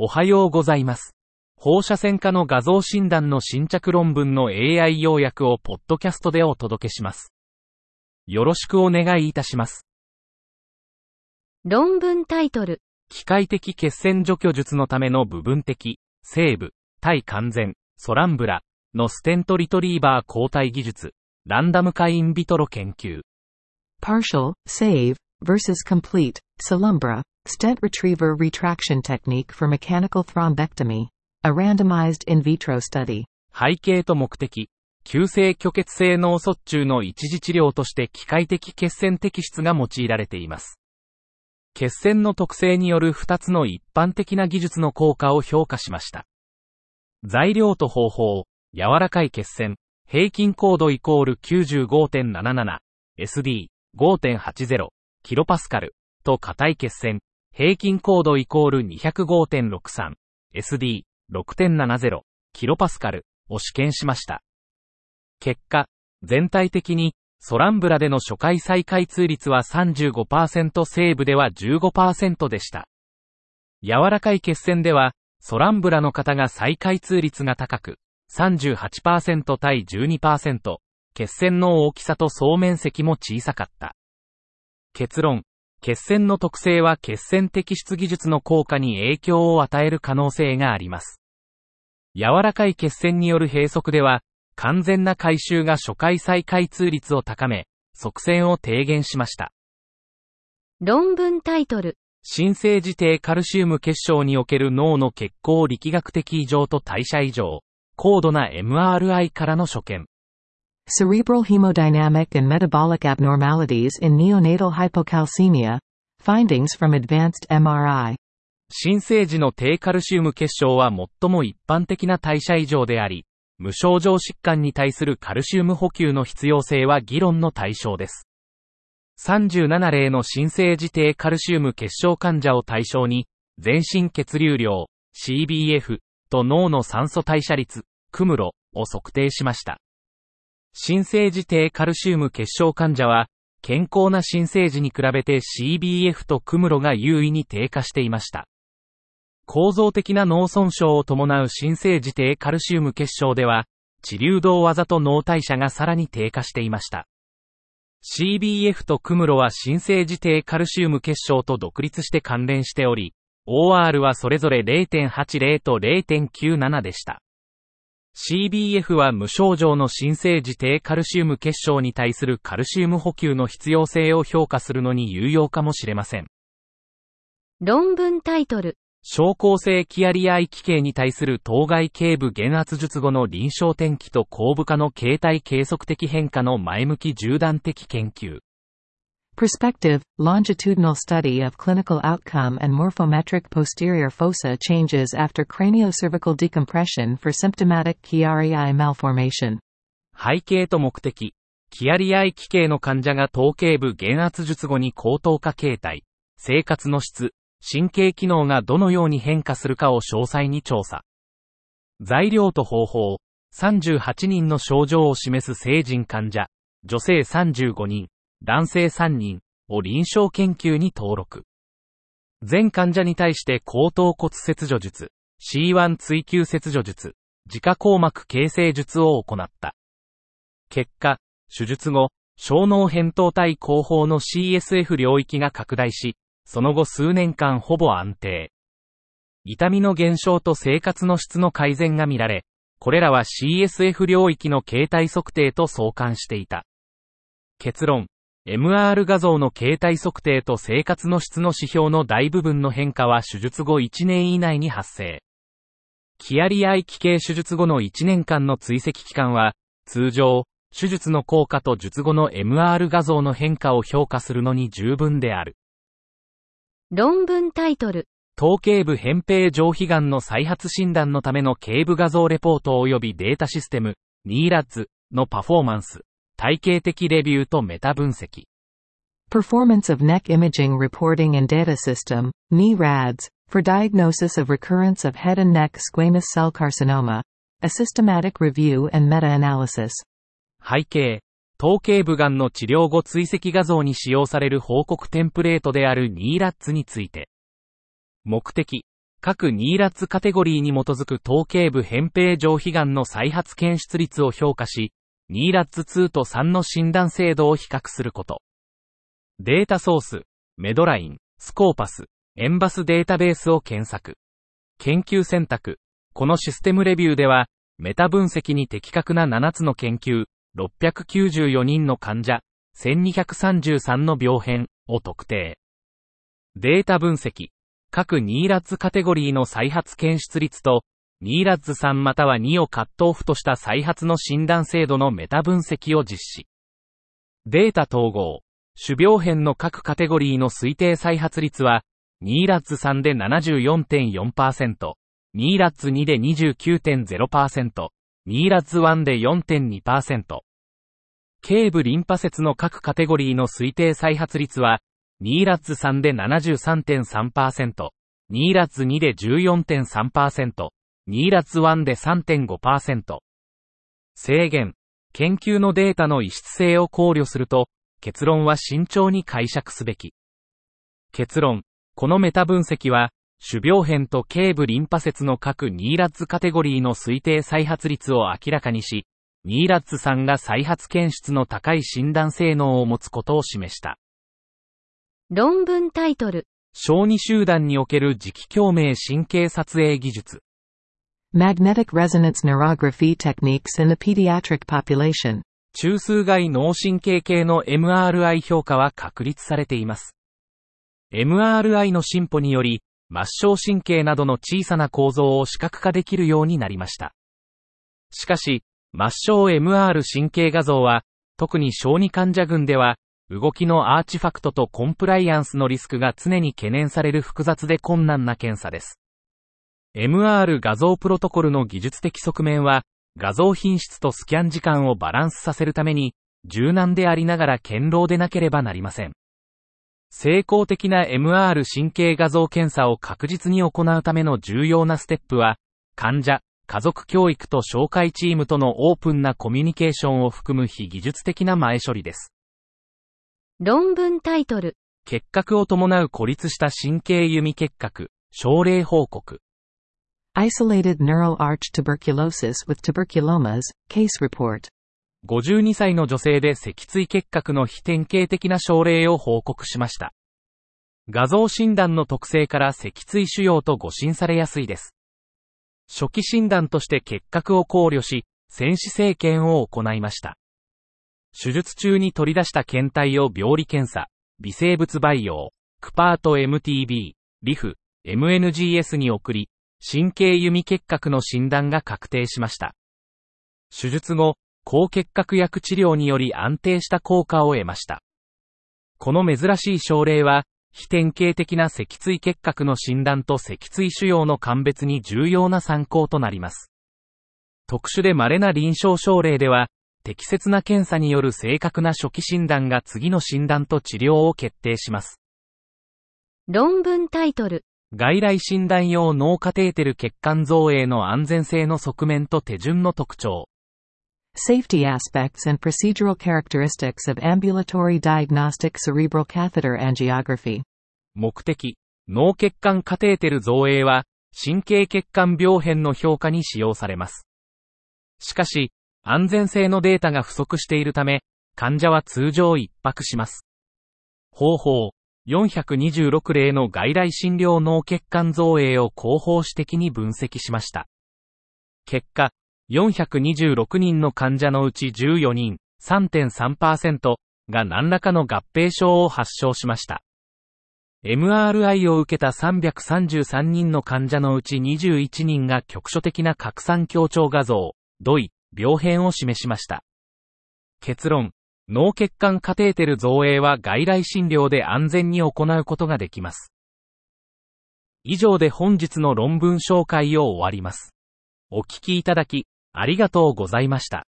おはようございます。放射線科の画像診断の新着論文の AI 要約をポッドキャストでお届けします。よろしくお願いいたします。論文タイトル、機械的血栓除去術のための部分的、セーブ、対完全、ソランブラのステントリトリーバー抗体技術、ランダム化インビトロ研究。Partial, save, versus complete, Solumbra, stent retriever retraction technique for mechanical thrombectomy. A randomized in vitro study. 背景と目的、急性虚血性脳卒中の一時治療として機械的血栓摘出が用いられています。血栓の特性による2つの一般的な技術の効果を評価しました。材料と方法、柔らかい血栓、平均高度イコール95.77、SD5.80、キロパスカル、と硬い血栓、平均高度イコール205.63、SD6.70、キロパスカルを試験しました。結果、全体的に、ソランブラでの初回再開通率は35%西部では15%でした。柔らかい血栓では、ソランブラの方が再開通率が高く、38%対12%、血栓の大きさと総面積も小さかった。結論、血栓の特性は血栓摘出技術の効果に影響を与える可能性があります。柔らかい血栓による閉塞では、完全な回収が初回再開通率を高め、側栓を低減しました。論文タイトル、新生自低カルシウム結晶における脳の血行力学的異常と代謝異常、高度な MRI からの所見。Cerebral hemodynamic and metabolic abnormalities in neonatal hypocalcemia. Findings from advanced MRI. 新生児の低カルシウム結晶は最も一般的な代謝異常であり、無症状疾患に対するカルシウム補給の必要性は議論の対象です。37例の新生児低カルシウム結晶患者を対象に、全身血流量、CBF と脳の酸素代謝率、クムロを測定しました。新生児低カルシウム結晶患者は、健康な新生児に比べて CBF とクムロが優位に低下していました。構造的な脳損傷を伴う新生児低カルシウム結晶では、治流動技と脳代謝がさらに低下していました。CBF とクムロは新生児低カルシウム結晶と独立して関連しており、OR はそれぞれ0.80と0.97でした。CBF は無症状の新生児低カルシウム結晶に対するカルシウム補給の必要性を評価するのに有用かもしれません。論文タイトル、症候性キアリアイ奇形に対する当該頸部減圧術後の臨床転機と後部化の形態計測的変化の前向き縦断的研究。Prospective, longitudinal study of clinical outcome and morphometric posterior fossa changes after craniocervical decompression for symptomatic Chiari malformation. 背景と目的。キアリアイ奇形の患者が頭頸部減圧術後に高等化形態、生活の質、神経機能がどのように変化するかを詳細に調査。材料と方法、38人の症状を示す成人患者、女性35人、男性3人を臨床研究に登録。全患者に対して後頭骨切除術、C1 追求切除術、自家硬膜形成術を行った。結果、手術後、小脳扁桃体後方の CSF 領域が拡大し、その後数年間ほぼ安定。痛みの減少と生活の質の改善が見られ、これらは CSF 領域の形態測定と相関していた。結論、MR 画像の形態測定と生活の質の指標の大部分の変化は手術後1年以内に発生。キアリアイ奇形手術後の1年間の追跡期間は、通常、手術の効果と術後の MR 画像の変化を評価するのに十分である。論文タイトル、頭頸部扁平上皮癌の再発診断のための頸部画像レポート及びデータシステム、NERADS のパフォーマンス、体系的レビューとメタ分析。Performance of neck imaging reporting and data system, NERADS, for diagnosis of recurrence of head and neck squamous cell carcinoma. A systematic review and meta-analysis. 背景、頭頸部癌の治療後追跡画像に使用される報告テンプレートである NERADS について。目的、各ニーラッツカテゴリーに基づく頭頸部扁平上皮がんの再発検出率を評価し、ニーラッツ2と3の診断精度を比較すること。データソース、メドライン、スコーパス、エンバスデータベースを検索。研究選択。このシステムレビューでは、メタ分析に的確な7つの研究、694人の患者、1233の病変を特定。データ分析。各ニーラッツカテゴリーの再発検出率と、ニーラッツ3または2をカットオフとした再発の診断制度のメタ分析を実施。データ統合。種病変の各カテゴリーの推定再発率は、ニーラッツ3で74.4%、ニーラッツ2で29.0%、ニーラッツ1で4.2%。頸部リンパ節の各カテゴリーの推定再発率は、ニーラッツ3で73.3%、ニーラッツ2で14.3%、ニーラッツ1で3.5%。制限。研究のデータの異質性を考慮すると、結論は慎重に解釈すべき。結論。このメタ分析は、種病変と頸部リンパ節の各ニーラッツカテゴリーの推定再発率を明らかにし、ニーラッツさんが再発検出の高い診断性能を持つことを示した。論文タイトル。小児集団における磁気共鳴神経撮影技術。Magnetic resonance neurography techniques in the pediatric population. 中枢外脳神経系の MRI 評価は確立されています。MRI の進歩により、末梢神経などの小さな構造を視覚化できるようになりました。しかし、末梢 MR 神経画像は、特に小児患者群では、動きのアーチファクトとコンプライアンスのリスクが常に懸念される複雑で困難な検査です。MR 画像プロトコルの技術的側面は、画像品質とスキャン時間をバランスさせるために、柔軟でありながら堅牢でなければなりません。成功的な MR 神経画像検査を確実に行うための重要なステップは、患者、家族教育と紹介チームとのオープンなコミュニケーションを含む非技術的な前処理です。論文タイトル。結核を伴う孤立した神経弓結核、症例報告。Isolated neural arch tuberculosis with tuberculomas, case report. 52歳の女性で脊椎結核の非典型的な症例を報告しました。画像診断の特性から脊椎腫瘍と誤診されやすいです。初期診断として結核を考慮し、戦死生検を行いました。手術中に取り出した検体を病理検査、微生物培養、クパート MTB、リフ、MNGS に送り、神経弓結核の診断が確定しました。手術後、抗結核薬治療により安定した効果を得ました。この珍しい症例は、非典型的な脊椎結核の診断と脊椎腫瘍の鑑別に重要な参考となります。特殊で稀な臨床症例では、適切な検査による正確な初期診断が次の診断と治療を決定します。論文タイトル外来診断用脳カテーテル血管造影の安全性の側面と手順の特徴。Safety aspects and procedural characteristics of ambulatory diagnostic cerebral catheter angiography. 目的、脳血管カテーテル造影は、神経血管病変の評価に使用されます。しかし、安全性のデータが不足しているため、患者は通常一泊します。方法、426例の外来診療脳血管造影を広報史的に分析しました。結果、426人の患者のうち14人、3.3%が何らかの合併症を発症しました。MRI を受けた333人の患者のうち21人が局所的な拡散強調画像、ドイ、病変を示しました。結論、脳血管カテーテル造影は外来診療で安全に行うことができます。以上で本日の論文紹介を終わります。お聞きいただき、ありがとうございました。